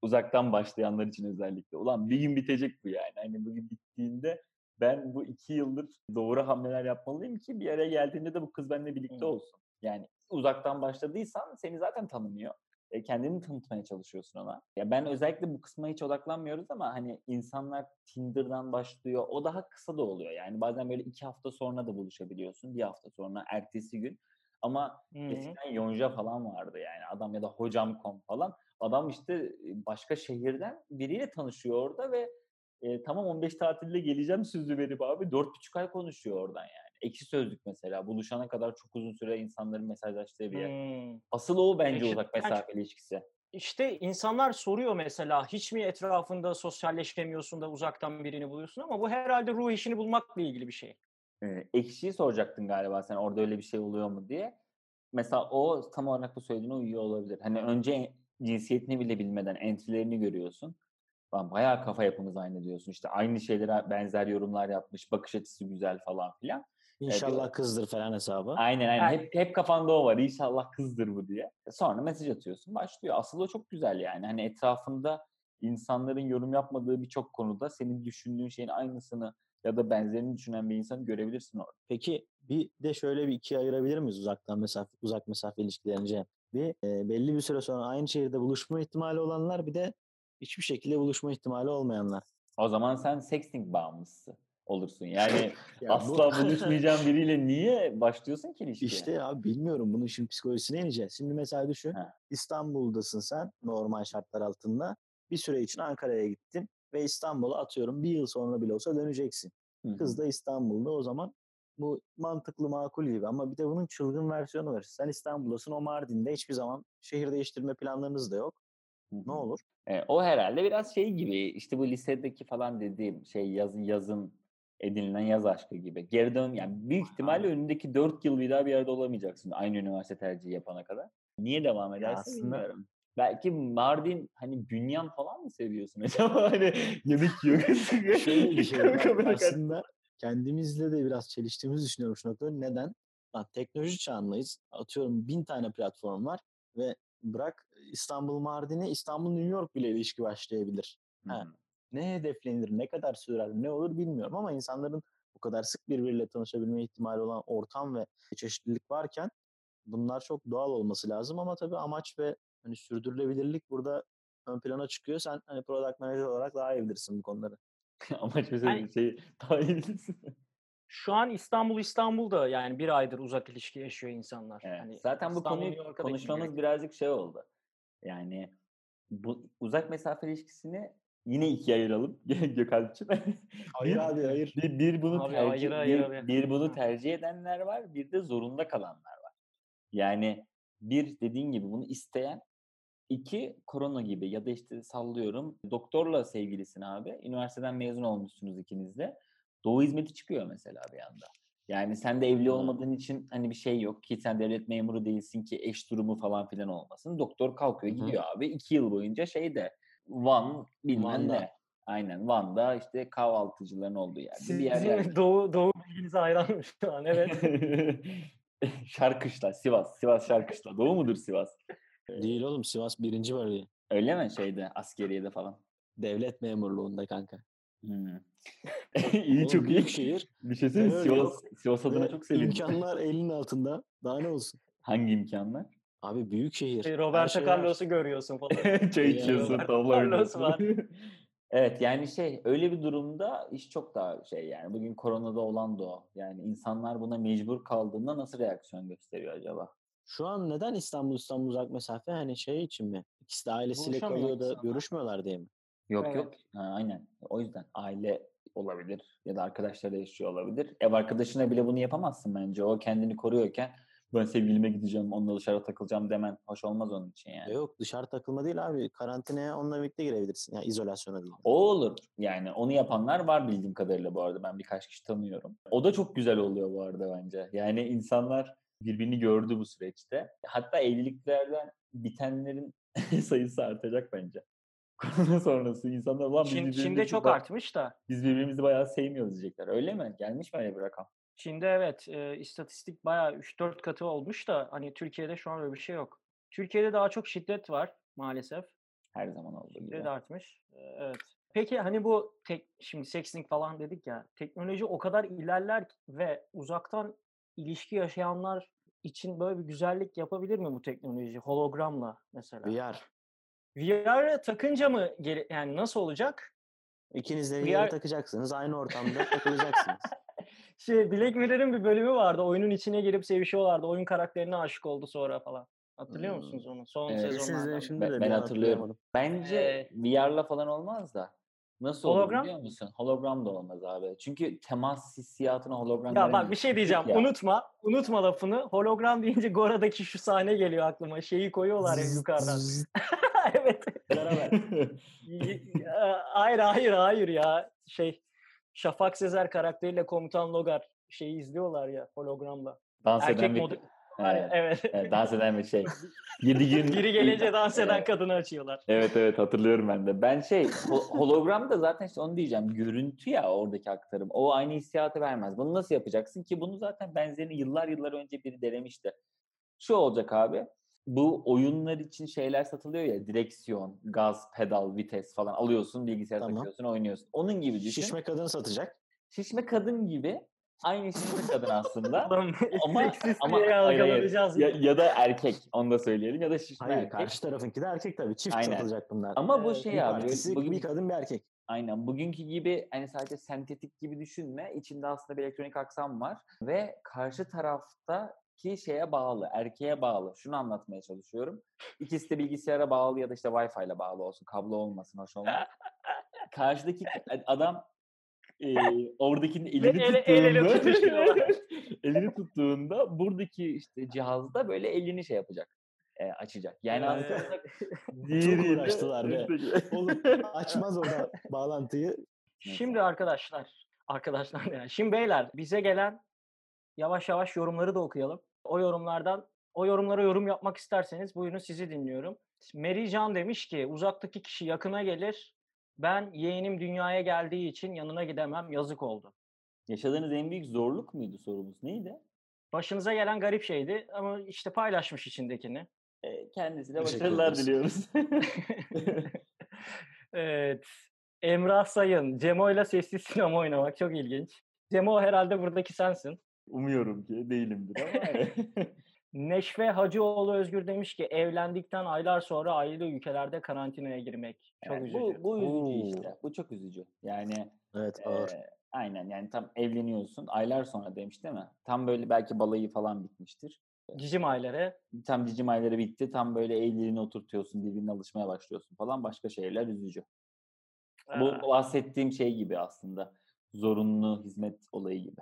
Uzaktan başlayanlar için özellikle. Ulan bir gün bitecek bu yani. Hani bugün bittiğinde ben bu iki yıldır doğru hamleler yapmalıyım ki bir araya geldiğinde de bu kız benimle birlikte olsun. Yani uzaktan başladıysan seni zaten tanımıyor. E, kendini tanıtmaya çalışıyorsun ona. Ya ben özellikle bu kısma hiç odaklanmıyoruz ama hani insanlar Tinder'dan başlıyor. O daha kısa da oluyor. Yani bazen böyle iki hafta sonra da buluşabiliyorsun. Bir hafta sonra, ertesi gün. Ama Hı hı. eskiden Yonca falan vardı yani. Adam ya da Hocam.com falan. Adam işte e, başka şehirden biriyle tanışıyor orada ve e, tamam 15 tatilde geleceğim sözü verip abi 4,5 ay konuşuyor oradan yani. Ekşi sözlük mesela. Buluşana kadar çok uzun süre insanların mesajlaştığı bir yer. Hmm. Asıl o bence Ekşi uzak mesafe ilişkisi. İşte insanlar soruyor mesela hiç mi etrafında sosyalleşemiyorsun da uzaktan birini buluyorsun ama bu herhalde ruh eşini bulmakla ilgili bir şey. Ee, ekşiyi soracaktın galiba sen orada öyle bir şey oluyor mu diye. Mesela o tam olarak bu söylediğine uyuyor olabilir. Hani önce cinsiyetini bile bilmeden entry'lerini görüyorsun. Falan bayağı kafa yapımız aynı diyorsun. İşte aynı şeylere benzer yorumlar yapmış, bakış açısı güzel falan filan. İnşallah kızdır falan hesabı. Aynen aynen. Yani- Hep, hep kafanda o var. İnşallah kızdır bu diye. Sonra mesaj atıyorsun. Başlıyor. Aslında o çok güzel yani. Hani etrafında insanların yorum yapmadığı birçok konuda senin düşündüğün şeyin aynısını ya da benzerini düşünen bir insanı görebilirsin orada. Peki bir de şöyle bir ikiye ayırabilir miyiz uzaktan mesafe, uzak mesafe ilişkilerince? Bir e, belli bir süre sonra aynı şehirde buluşma ihtimali olanlar bir de hiçbir şekilde buluşma ihtimali olmayanlar. O zaman sen sexting bağımlısı olursun. Yani <laughs> Ya bu- asla buluşmayacağın <laughs> biriyle niye başlıyorsun ki ilişkiye? İşte abi bilmiyorum bunun şimdi psikolojisine ineceğiz. Şimdi mesela düşün Ha. İstanbul'dasın sen normal şartlar altında. Bir süre için Ankara'ya gittin ve İstanbul'a atıyorum bir yıl sonra bile olsa döneceksin. Hı hı. Kız da İstanbul'da o zaman bu mantıklı makul gibi ama bir de bunun çılgın versiyonu var. Sen İstanbul'dasın o Mardin'de hiçbir zaman şehir değiştirme planlarınız da yok. Ne olur? E, o herhalde biraz şey gibi işte bu lisedeki falan dediğim şey yazın yazın edinilen yaz aşkı gibi. Geri dön yani büyük ihtimalle önündeki 4 yıl bir daha bir arada olamayacaksın aynı üniversite tercihi yapana kadar. Niye devam Ya edersin aslında bilmiyorum. Belki Mardin hani bünyan falan mı seviyorsun acaba? <laughs> Hani yemek yiyor. <laughs> şöyle bir şey var. Aslında kendimizle de biraz çeliştiğimizi düşünüyorum şu noktada. Neden? Lan teknoloji çağındayız. Atıyorum bin tane platform var ve bırak İstanbul Mardin'e İstanbul New York bile ilişki başlayabilir. Hı Ha. Ne hedeflenir, ne kadar sürer, ne olur bilmiyorum ama insanların bu kadar sık birbiriyle tanışabilme ihtimali olan ortam ve çeşitlilik varken bunlar çok doğal olması lazım ama tabii amaç ve hani sürdürülebilirlik burada ön plana çıkıyor. Sen hani product manager olarak daha iyi bilirsin bu konuları. <laughs> Amaç mesela Yani- şey daha iyi bilirsin. Şu an İstanbul İstanbul'da yani bir aydır uzak ilişki yaşıyor insanlar. Evet. Hani Zaten bu konuyu konuşmamız birazcık şey oldu. Yani bu uzak mesafe ilişkisini yine ikiye ayıralım <laughs> Gökalp'cığım. Hayır Bir- abi hayır. Bir, bir bunu Abi tercih ayır, ayır bir, abi. bir bunu tercih edenler var, bir de zorunda kalanlar var. Yani bir dediğin gibi bunu isteyen, iki korona gibi ya da işte sallıyorum doktorla sevgilisin abi. Üniversiteden mezun olmuşsunuz ikiniz de. Doğu hizmeti çıkıyor mesela bir anda. Yani sen de evli olmadığın için hani bir şey yok ki sen devlet memuru değilsin ki eş durumu falan filan olmasın. Doktor kalkıyor hı. gidiyor abi iki yıl boyunca şeyde Van bilmem Van'da. ne. Aynen Van'da işte kahvaltıcıların olduğu yerde bir yer yer. doğu, doğu bilginize hayranım şu an evet. <laughs> Şarkışla, Sivas. Sivas Şarkışla. Doğu mudur Sivas? Değil oğlum Sivas birinci bölge. Öyle mi şeyde askeriyede falan? Devlet memurluğunda kanka. Hmm. <laughs> iyi Oğlum, çok iyi. büyük şehir. Bir şey söyleyeyim Sivas, yok. Sivas adına ve çok sevindim. İmkanlar elinin altında. Daha ne olsun? Hangi imkanlar? Abi büyük şehir. Şey, Roberto şey. Carlos'u görüyorsun falan. <laughs> Çay içiyorsun, tavla oynuyorsun. <laughs> evet yani şey öyle bir durumda iş çok daha şey yani bugün koronada olan da o. Yani insanlar buna mecbur kaldığında nasıl reaksiyon gösteriyor acaba? Şu an neden İstanbul İstanbul uzak mesafe? Hani şey için mi? İkisi de ailesiyle kalıyor da görüşmüyorlar diye mi? Yok Evet. yok. Ha, aynen. O yüzden aile olabilir ya da arkadaşları yaşıyor olabilir. Ev arkadaşına bile bunu yapamazsın bence. O kendini koruyorken ben sevgilime gideceğim, onunla dışarı takılacağım demen hoş olmaz onun için yani. Yok dışarı takılma değil abi. Karantinaya onunla birlikte girebilirsin. Yani izolasyona değil. O olur. Yani onu yapanlar var bildiğim kadarıyla bu arada. Ben birkaç kişi tanıyorum. O da çok güzel oluyor bu arada bence. Yani insanlar birbirini gördü bu süreçte. Hatta evliliklerden bitenlerin <laughs> sayısı artacak bence. <laughs> Korona sonrası insanlar var Çin, Çin'de çok artmış da. Biz birbirimizi bayağı sevmiyoruz diyecekler. Öyle mi? Gelmiş mi öyle bir rakam? Çin'de evet e, istatistik bayağı 3-4 katı olmuş da hani Türkiye'de şu an öyle bir şey yok. Türkiye'de daha çok şiddet var maalesef. Her zaman olduğu gibi. Şiddet artmış. E, Evet. Peki hani bu tek şimdi sexting falan dedik ya teknoloji o kadar ilerler ve uzaktan ilişki yaşayanlar için böyle bir güzellik yapabilir mi bu teknoloji hologramla mesela? VR. VR'ı takınca mı geri, yani nasıl olacak? İkiniz de VR takacaksınız. Aynı ortamda <laughs> takılacaksınız. Şey Black Mirror'ın bir bölümü vardı. Oyunun içine girip sevişiyorlardı. Oyun karakterine aşık oldu sonra falan. Hatırlıyor Hmm. musunuz onu? Son Evet. Sezonlardan. Ben, de ben an hatırlıyorum. Bence Ee, VR'la falan olmaz da Nasıl olur Hologram? biliyor musun? Hologram da olmaz abi. Çünkü temas hissiyatına hologram Ya bak bir şey diyeceğim. Ya. Unutma. Unutma lafını. Hologram deyince Gora'daki şu sahne geliyor aklıma. Şeyi koyuyorlar ya yukarıdan. <laughs> evet. Beraber. Ya, hayır hayır hayır ya. Şey Şafak Sezer karakteriyle Komutan Logar şeyi izliyorlar ya hologramla. dans Erkek eden bir... Evet, Evet. evet, dans eden bir şey. 7 <laughs> gün... Biri gelince dans eden Evet. kadını açıyorlar. Evet <laughs> evet hatırlıyorum ben de. Ben şey ho- hologram da zaten işte onu diyeceğim. Görüntü ya oradaki aktarım. O aynı hissiyatı vermez. Bunu nasıl yapacaksın ki? Bunu zaten benzerini yıllar yıllar önce biri denemişti. Şu olacak abi. Bu oyunlar için şeyler satılıyor ya. Direksiyon, gaz, pedal, vites falan alıyorsun bilgisayara Tamam. takıyorsun oynuyorsun. Onun gibi düşün. Şişme kadın satacak. Şişme kadın gibi. Aynı şişme kadın aslında. <laughs> Ama- <laughs> ama- algılanacağız. ya, ya da erkek onu da söyleyelim ya da şişme Hayır erkek. karşı tarafınki de erkek tabii. Çift Aynen. satılacak bunlar. Ama bu şey abi. partisi bugün- bir kadın bir erkek. Aynen. Bugünkü gibi hani sadece sentetik gibi düşünme. İçinde aslında bir elektronik aksam var. Ve karşı taraftaki şeye bağlı, erkeğe bağlı. Şunu anlatmaya çalışıyorum. İkisi de bilgisayara bağlı ya da işte Wi-Fi ile bağlı olsun. Kablo olmasın, hoş olmaz. <laughs> Karşıdaki adam e, oradakinin elini el- el ele tuttuğunda <laughs> <laughs> elini tuttuğunda buradaki işte cihazda böyle elini şey yapacak. e, açacak. Yani aslında Çok uğraştılar be. Oğlum açmaz orada bağlantıyı. Şimdi arkadaşlar, arkadaşlar yani. Şimdi beyler bize gelen yavaş yavaş yorumları da okuyalım. O yorumlardan o yorumlara yorum yapmak isterseniz buyurun sizi dinliyorum. Mary Can demiş ki uzaktaki kişi yakına gelir. Ben yeğenim dünyaya geldiği için yanına gidemem. Yazık oldu. Yaşadığınız en büyük zorluk muydu sorumuz? Neydi? Başınıza gelen garip şeydi ama işte paylaşmış içindekini. E, kendisine başarılar diliyoruz. <laughs> <laughs> evet. Emrah Sayın, Cemo ile sessiz sinema oynamak çok ilginç. Cemo herhalde buradaki sensin. Umuyorum ki değilimdir ama. <laughs> Neşve Hacıoğlu Özgür demiş ki evlendikten aylar sonra ayrı ülkelerde karantinaya girmek. Çok Yani üzücü. bu, bu üzücü Oo. işte. Bu çok üzücü. Yani Evet ağır. e, aynen yani tam evleniyorsun. Aylar sonra demiş değil mi? Tam böyle belki balayı falan bitmiştir. Cicim ailere. Tam cicim ayları bitti. Tam böyle evliliğini oturtuyorsun. Birbirine alışmaya başlıyorsun falan. Başka şeyler üzücü. Bu Aa, bahsettiğim şey gibi aslında. Zorunlu hizmet olayı gibi.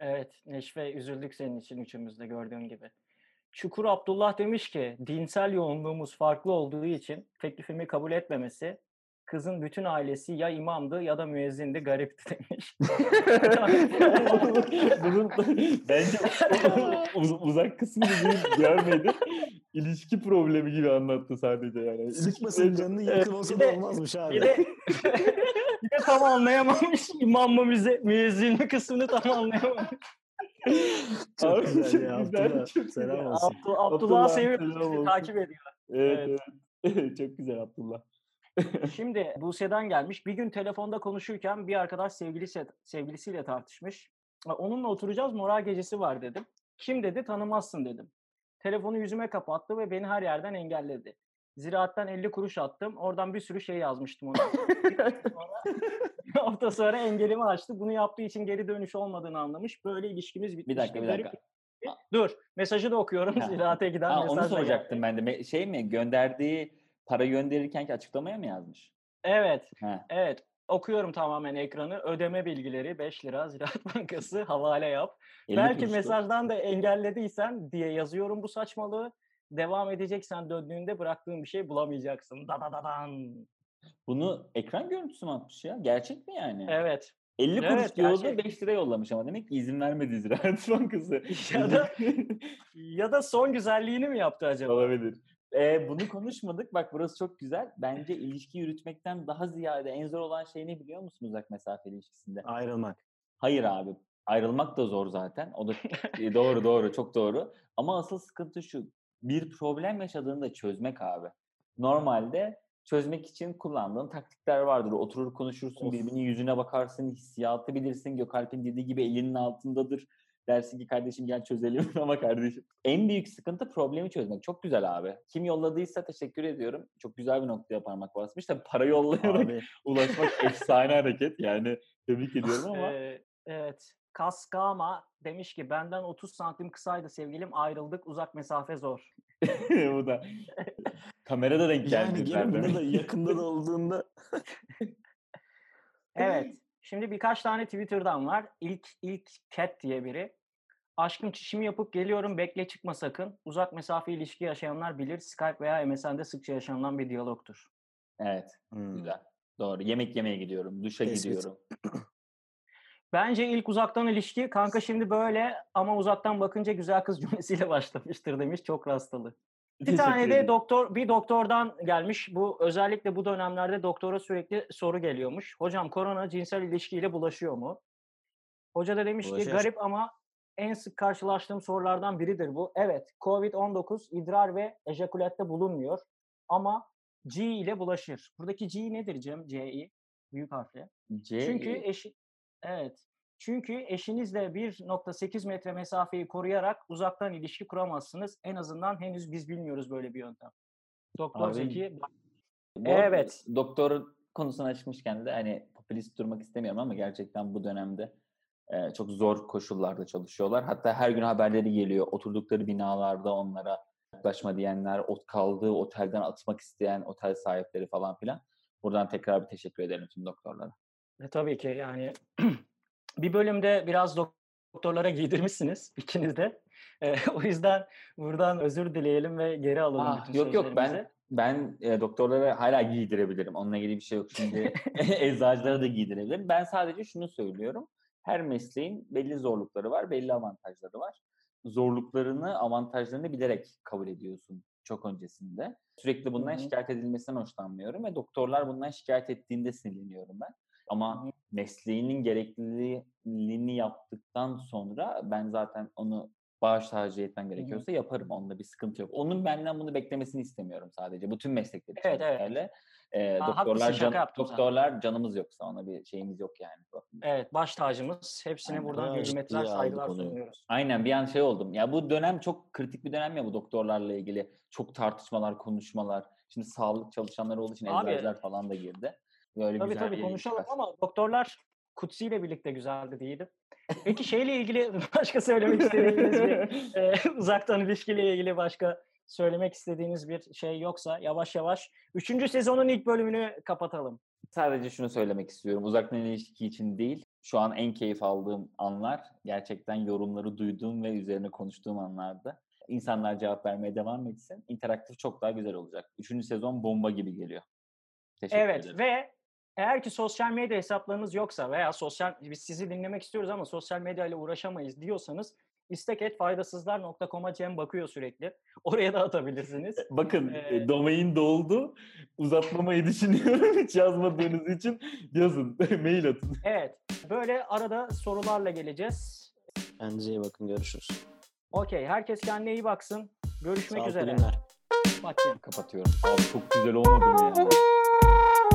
Evet Neşve üzüldük senin için üçümüz de gördüğün gibi. Çukur Abdullah demiş ki dinsel yoğunluğumuz farklı olduğu için teklifimi kabul etmemesi kızın bütün ailesi ya imamdı ya da müezzindi garipti <laughs> demiş. <laughs> Bunun bence uz- <laughs> uzak kısmını görmedi. İlişki problemi gibi anlattı sadece yani. Sıkmasın canını yakın olsa da olmazmış abi. Bir de, <laughs> bir de tam anlayamamış imam mı müze, müezzin mi kısmını tam anlayamamış. Çok Abi, güzel çok ya Abdullah. Selam olsun. Abdullah, Abdullah Abdullah, olsun. takip ediyor. Evet, evet. <laughs> çok güzel Abdullah. <laughs> Şimdi Buse'den gelmiş. Bir gün telefonda konuşurken bir arkadaş sevgilisi, sevgilisiyle tartışmış. "Ha, Onunla oturacağız moral gecesi var dedim. Kim dedi tanımazsın dedim. Telefonu yüzüme kapattı ve beni her yerden engelledi. Ziraattan 50 kuruş attım. Oradan bir sürü şey yazmıştım ona. <laughs> bir hafta sonra engelimi açtı. Bunu yaptığı için geri dönüş olmadığını anlamış. Böyle ilişkimiz bitmişti. Bir dakika bir dakika. bir- Dur. Mesajı da okuyorum. Ziraate giden Ha, mesaj onu geldi. soracaktım ben de. Şey mi gönderdiği para gönderirken ki açıklamaya mı yazmış? Evet. Ha. Evet. Okuyorum tamamen ekranı. Ödeme bilgileri 5 lira Ziraat <laughs> Bankası havale yap. 50 Belki kuruştu. mesajdan da engellediysen diye yazıyorum bu saçmalığı. Devam edeceksen döndüğünde bıraktığın bir şey bulamayacaksın. Da da da dan. Bunu ekran görüntüsü mü atmış ya? Gerçek mi yani? Evet. 50 kuruş Evet, diyordu gerçek. 5 lira yollamış ama demek ki izin vermedi Ziraat <laughs> Bankası. Ya da <laughs> ya da son güzelliğini mi yaptı acaba? Olabilir. Ee, bunu konuşmadık. Bak burası çok güzel. Bence ilişki yürütmekten daha ziyade en zor olan şey ne biliyor musun uzak mesafe ilişkisinde? Ayrılmak. Hayır abi. Ayrılmak da zor zaten. O da e, doğru doğru çok doğru. Ama asıl sıkıntı şu. Bir problem yaşadığında çözmek abi. Normalde çözmek için kullandığın taktikler vardır. Oturur konuşursun, Of. birbirinin yüzüne bakarsın, hissiyatı bilirsin. Gökalp'in dediği gibi elinin altındadır. Dersin ki kardeşim gel çözelim <laughs> ama kardeşim. En büyük sıkıntı problemi çözmek. Çok güzel abi. Kim yolladıysa teşekkür ediyorum. Çok güzel bir noktaya parmak basmış. Tabii para yollayarak Abi <laughs> ulaşmak efsane hareket. Yani tebrik ediyorum ama. Ee, evet. Kaskama demiş ki benden 30 santim kısaydı sevgilim ayrıldık uzak mesafe zor. <laughs> bu da kamerada denk geldi. Yani bunu da yakında da olduğunda Evet. Şimdi birkaç tane Twitter'dan var. İlk ilk cat diye biri. Aşkım çişimi yapıp geliyorum bekle çıkma sakın. Uzak mesafe ilişki yaşayanlar bilir. Skype veya MSN'de sıkça yaşanılan bir diyalogtur. Evet. Hmm. Güzel. Doğru. Yemek yemeye gidiyorum. Duşa Tespit. gidiyorum. Bence ilk uzaktan ilişki kanka şimdi böyle ama uzaktan bakınca güzel kız <laughs> cümlesiyle başlamıştır demiş. Çok rastlalı. Bir tane de doktor bir doktordan gelmiş. Bu özellikle bu dönemlerde doktora sürekli soru geliyormuş. Hocam korona cinsel ilişkiyle bulaşıyor mu? Hoca da demiş Bulaşır. ki garip ama en sık karşılaştığım sorulardan biridir bu. Evet, COVID-19 idrar ve ejakülatte bulunmuyor ama G ile bulaşır. Buradaki G nedir Cem? C'yi büyük harfle. C, Çünkü eşi evet. Çünkü eşinizle 1.8 metre mesafeyi koruyarak uzaktan ilişki kuramazsınız. En azından henüz biz bilmiyoruz böyle bir yöntem. Doktor Abi, Zeki Evet. Doktor konusuna açmışken de hani popülist durmak istemiyorum ama gerçekten bu dönemde e, çok zor koşullarda çalışıyorlar. Hatta her gün haberleri geliyor. Oturdukları binalarda onlara yaklaşma diyenler, ot kaldığı otelden atmak isteyen otel sahipleri falan filan. Buradan tekrar bir teşekkür ederim tüm doktorlara. E, tabii ki yani <clears throat> bir bölümde biraz dok- doktorlara giydirmişsiniz <laughs> ikiniz de. E, o yüzden buradan özür dileyelim ve geri alalım Ah, bütün yok yok ben ben e, doktorlara hala giydirebilirim. Onunla ilgili bir şey yok. Şimdi <laughs> <laughs> eczacılara da giydirebilirim. Ben sadece şunu söylüyorum. Her mesleğin belli zorlukları var, belli avantajları var. Zorluklarını, avantajlarını bilerek kabul ediyorsun çok öncesinde. Sürekli bundan Hı hı. şikayet edilmesinden hoşlanmıyorum ve doktorlar bundan şikayet ettiğinde sinirleniyorum ben. Ama Hı. mesleğinin gerekliliğini yaptıktan sonra ben zaten onu bağış tercih etmem gerekiyorsa yaparım. Onda bir sıkıntı yok. Onun benden bunu beklemesini istemiyorum sadece. Bütün meslekler için Evet, evet. Ee, Ha, doktorlar can- doktorlar canımız yoksa ona bir şeyimiz yok yani. Evet baş tacımız. Hepsine Aynen. buradan hürmetler, saygılar sunuyoruz. Aynen bir an şey oldum. Ya bu dönem çok kritik bir dönem ya bu doktorlarla ilgili. Çok tartışmalar, konuşmalar. Şimdi sağlık çalışanları olduğu için Abi- eczacılar falan da girdi. Böyle Tabii güzel tabii konuşalım ama doktorlar Kutsi ile birlikte güzeldi değildi. Peki şeyle ilgili <laughs> başka söylemek istediğiniz bir <laughs> e, uzaktan ilişkiyle ilgili başka söylemek istediğiniz bir şey yoksa yavaş yavaş 3. sezonun ilk bölümünü kapatalım. Sadece şunu söylemek istiyorum. Uzaktan ilişki için değil. Şu an en keyif aldığım anlar gerçekten yorumları duyduğum ve üzerine konuştuğum anlardı. İnsanlar cevap vermeye devam etsin. İnteraktif çok daha güzel olacak. Üçüncü sezon bomba gibi geliyor. Teşekkür Evet ederim. ve eğer ki sosyal medya hesaplarınız yoksa veya sosyal biz sizi dinlemek istiyoruz ama sosyal medya ile uğraşamayız diyorsanız isteketfaydasızlar.com'a Cem bakıyor sürekli. <laughs> Oraya da atabilirsiniz. Bakın Ee, e, domain doldu. Uzatmamayı düşünüyorum. Hiç yazmadığınız <laughs> için yazın. <laughs> Mail atın. Evet. Böyle arada sorularla geleceğiz. Kendinize iyi bakın. Görüşürüz. Okey. Herkes kendine iyi baksın. Görüşmek Sağlıklı üzere. günler. Bak. Kapatıyorum. Abi çok güzel olmadı mı ya?